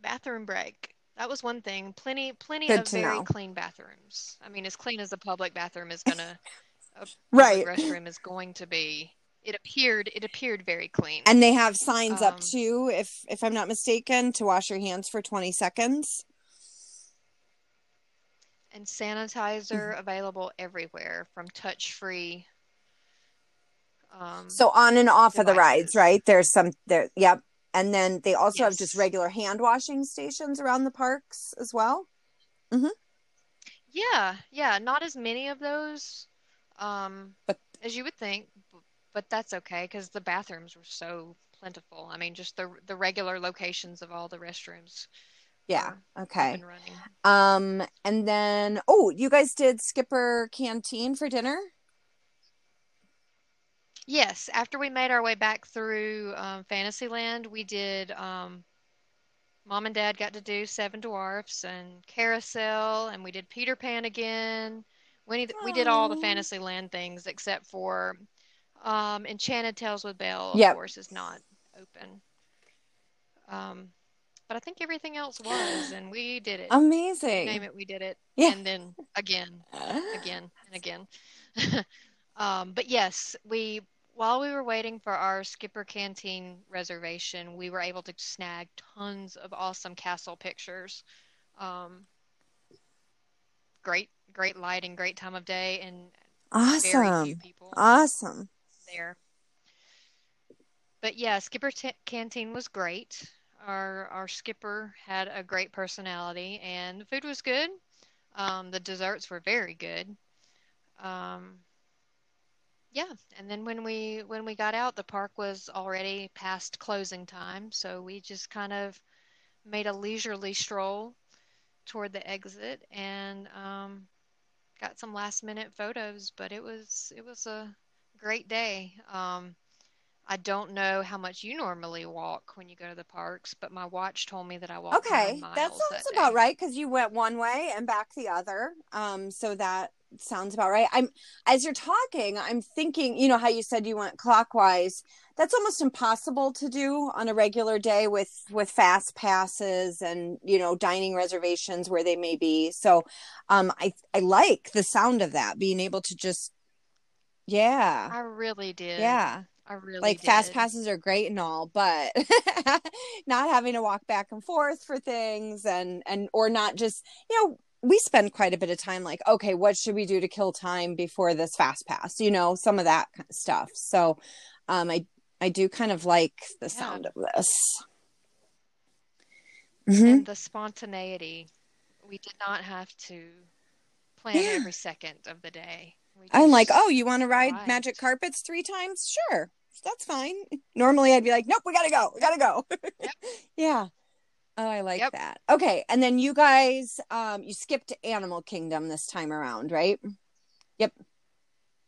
bathroom break. That was one thing. Plenty plenty Good of very know. clean bathrooms. I mean, as clean as a public bathroom is gonna a Right. restroom is going to be. It appeared it appeared very clean. And they have signs up Um, too, if if I'm not mistaken, to wash your hands for 20 seconds. and sanitizer available everywhere from touch-free. Um, So on and off of the rides, right? There's some there. Yep. And then they also have just regular hand washing stations around the parks as well. Mm-hmm. Yeah, yeah, not as many of those um, But- as you would think, but that's okay because the bathrooms were so plentiful. I mean, just the the regular locations of all the restrooms Yeah. Okay. Um and then oh, you guys did Skipper Canteen for dinner? Yes, after we made our way back through um, Fantasyland, we did. Um, Mom and Dad got to do Seven Dwarfs and Carousel, and we did Peter Pan again. We we did all the Fantasyland things except for um, Enchanted Tales with Belle, of Yep. course, is not open. Um, but I think everything else was, and we did it. Amazing. Name it, we did it, Yeah. and then again again and again. um, but yes, we while we were waiting for our Skipper Canteen reservation, we were able to snag tons of awesome castle pictures. Um, great, great lighting, great time of day, and very few Awesome. people Awesome. there. But yeah, Skipper T- Canteen was great. Our our skipper had a great personality, and the food was good. Um, the desserts were very good. Um, yeah, and then when we when we got out, the park was already past closing time, so we just kind of made a leisurely stroll toward the exit and um, got some last minute photos. But it was it was a great day. Um, I don't know how much you normally walk when you go to the parks, but my watch told me that I walked Okay. That sounds that about right because you went one way and back the other. Um, so that sounds about right. I'm as you're talking, I'm thinking, you know how you said you went clockwise. That's almost impossible to do on a regular day with with fast passes and, you know, dining reservations where they may be. So, um I I like the sound of that being able to just yeah. I really did. Yeah. I really like fast passes are great and all but not having to walk back and forth for things and and or not just you know we spend quite a bit of time like okay what should we do to kill time before this fast pass you know some of that kind of stuff so um i i do kind of like the Yeah. sound of this Mhm. And the spontaneity. We did not have to plan Yeah. every second of the day. I'm like oh you want to ride magic carpets three times sure that's fine normally i'd be like nope we gotta go we gotta go Yep. yeah oh i like Yep. that okay and then you guys um you skipped animal kingdom this time around right Yep.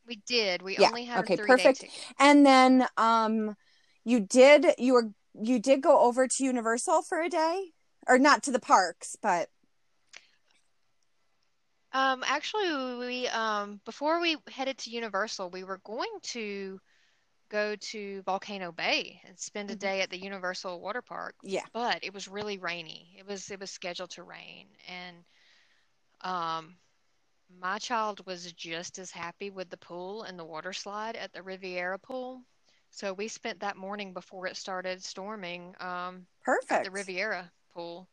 We did. We Yeah, only had okay, a three day perfect. and then um you did you were you did go over to universal for a day or not to the parks but Um, actually, we um before we headed to Universal, we were going to go to Volcano Bay and spend a Mhm. day at the Universal Water Park, yeah but it was really rainy. It was it was scheduled to rain, and um my child was just as happy with the pool and the water slide at the Riviera pool. So we spent that morning before it started storming um at perfect the Riviera pool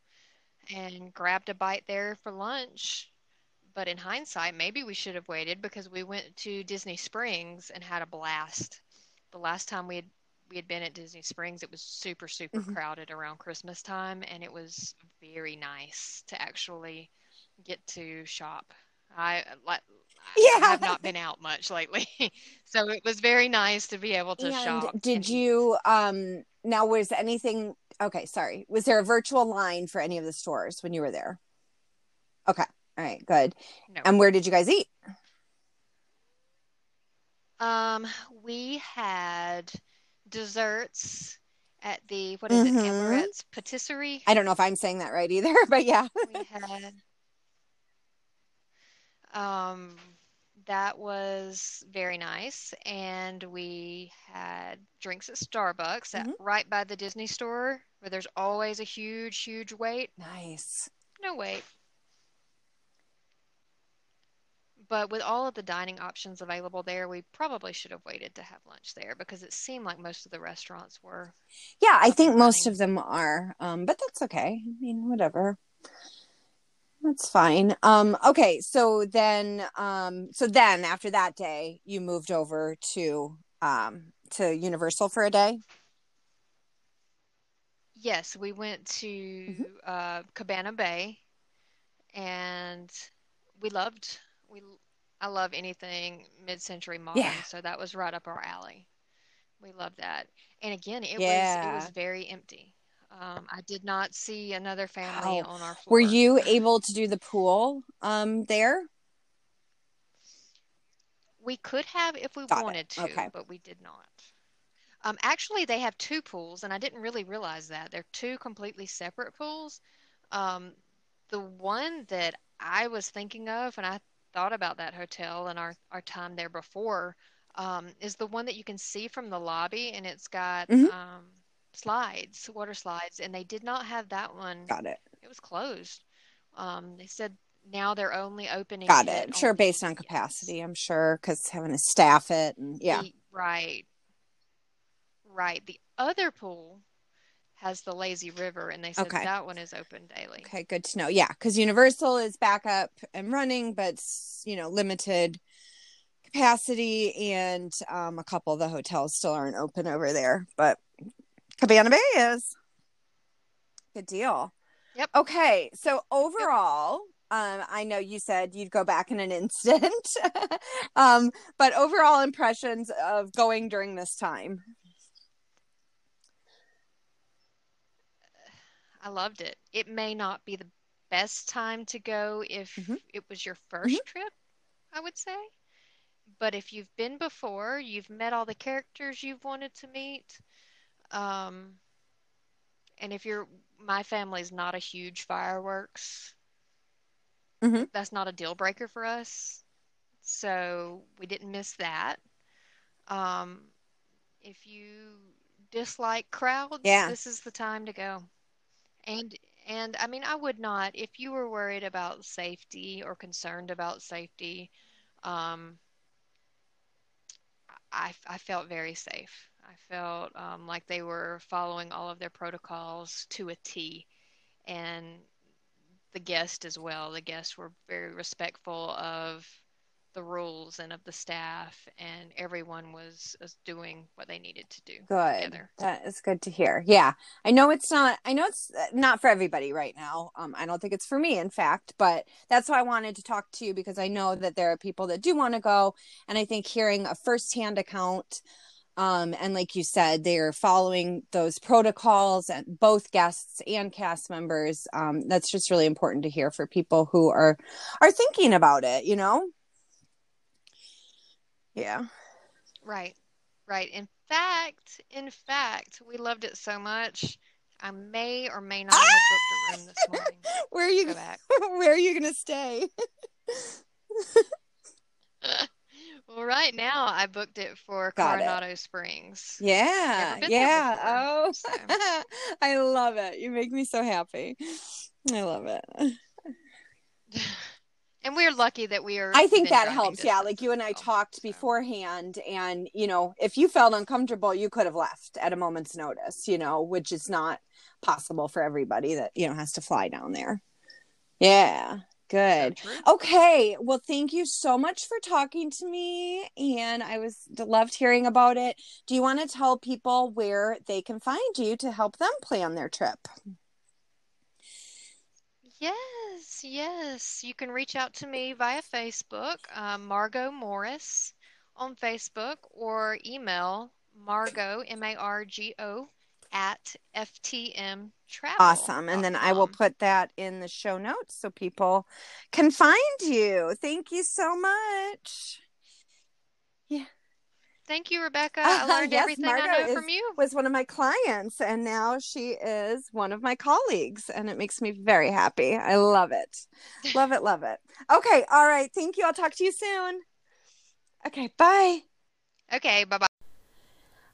and grabbed a bite there for lunch. But in hindsight, maybe we should have waited because we went to Disney Springs and had a blast. The last time we had we had been at Disney Springs, it was super, super Mhm. crowded around Christmas time, and it was very nice to actually get to shop. I like I Yeah. have not been out much lately, so it was very nice to be able to and shop did and you um now was anything okay sorry was there a virtual line for any of the stores when you were there okay all right good No. and where did you guys eat Um, we had desserts at the what is it, Mhm. Amorette's Patisserie. i don't know if i'm saying that right either but yeah We had um that was very nice, and we had drinks at Starbucks at Mhm. right by the Disney store, where there's always a huge, huge wait. nice No wait. But with all of the dining options available there, we probably should have waited to have lunch there because it seemed like most of the restaurants were. Yeah, I think most of them are. Um, but that's okay. I mean, whatever. That's fine. Um, okay, so then um so then after that day you moved over to um to Universal for a day? Yes, we went to Mhm. uh, Cabana Bay, and we loved we. I love anything mid-century modern, Yeah. so that was right up our alley. We loved that, and again, it was it was very empty. Um, I did not see another family Wow. on our floor. Were you able to do the pool um there? We could have if we Got it. wanted to, Okay. but we did not. Um, actually, they have two pools, and I didn't really realize that. They're two completely separate pools. Um, the one that I was thinking of, and I thought about that hotel and our, our time there before, um, is the one that you can see from the lobby, and it's got Mhm. um, slides, water slides, and they did not have that one. Got it. It was closed. Um, they said now they're only opening Got it it. Sure, on based on capacity, I'm sure, because having to staff it and yeah. The, right. Right. The other pool has the lazy river, and they said Okay. that one is open daily. Okay, good to know. Yeah, because Universal is back up and running, but you know, limited capacity, and um, a couple of the hotels still aren't open over there. But Cabana Bay is. Good deal. Yep. Okay, so overall, um, I know you said you'd go back in an instant, um, but overall impressions of going during this time. I loved it. It may not be the best time to go if Mhm. it was your 1st trip, I would say. But if you've been before, you've met all the characters you've wanted to meet. Um, and if you're, my family's not a huge fireworks, Mhm. that's not a deal breaker for us. So we didn't miss that. Um, if you dislike crowds, Yeah. this is the time to go. And and I mean, I would not if you were worried about safety or concerned about safety. Um, I I felt very safe. I felt um, like they were following all of their protocols to a T, and the guests as well. The guests were very respectful of the rules and of the staff, and everyone was, was doing what they needed to do Good. together. That is good to hear. Yeah. I know it's not I know it's uh, not for everybody right now. Um I don't think it's for me in fact, but that's why I wanted to talk to you because I know that there are people that do want to go and I think hearing a firsthand account um and like you said they're following those protocols and both guests and cast members um that's just really important to hear for people who are are thinking about it, you know? Yeah. Right, right. In fact, in fact, we loved it so much. I may or may not have booked a room this ah! morning. Where are you Go back. where are you going to stay? Well, right now I booked it for Got it. Coronado Springs. Yeah, Never been there yeah. before, Oh, so. I love it. You make me so happy. I love it. And we're lucky that we are. I think that helps. Yeah, like you and I well, talked so. beforehand, and you know, if you felt uncomfortable, you could have left at a moment's notice. You know, which is not possible for everybody that you know has to fly down there. Yeah, good. Okay, well, thank you so much for talking to me, and I was loved hearing about it. Do you want to tell people where they can find you to help them plan their trip? Yes, yes. You can reach out to me via Facebook, um, Margot Morris on Facebook, or email Margot, M A R G O, at FTM Travel. Awesome, and then I will put that in the show notes so people can find you. Thank you so much. Thank you, Rebecca. Uh-huh, I learned yes, everything I know is- from you. Was one of my clients, and now she is one of my colleagues, and it makes me very happy. I love it, love it, love it. Okay, all right. Thank you. I'll talk to you soon. Okay, bye. Okay, bye bye.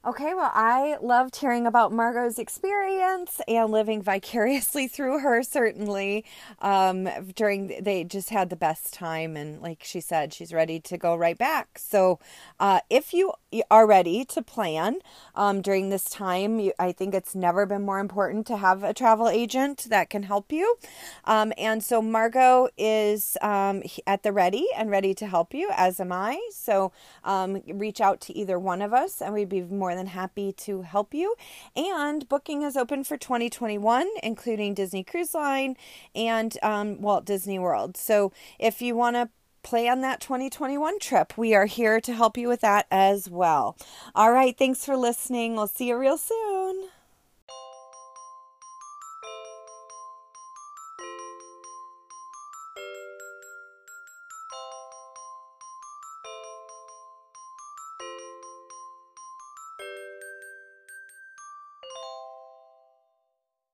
Okay, well, I loved hearing about Margot's experience and living vicariously through her. Certainly, um, during they just had the best time, and like she said, she's ready to go right back. So, uh, if you are ready to plan um, during this time, you, I think it's never been more important to have a travel agent that can help you. Um, and so, Margot is um, at the ready and ready to help you, as am I. So, um, reach out to either one of us, and we'd be more than happy to help you. And booking is open for 2021, including Disney Cruise Line and um, Walt Disney World. So, if you want to plan that 2021 trip, we are here to help you with that as well. All right, thanks for listening. We'll see you real soon.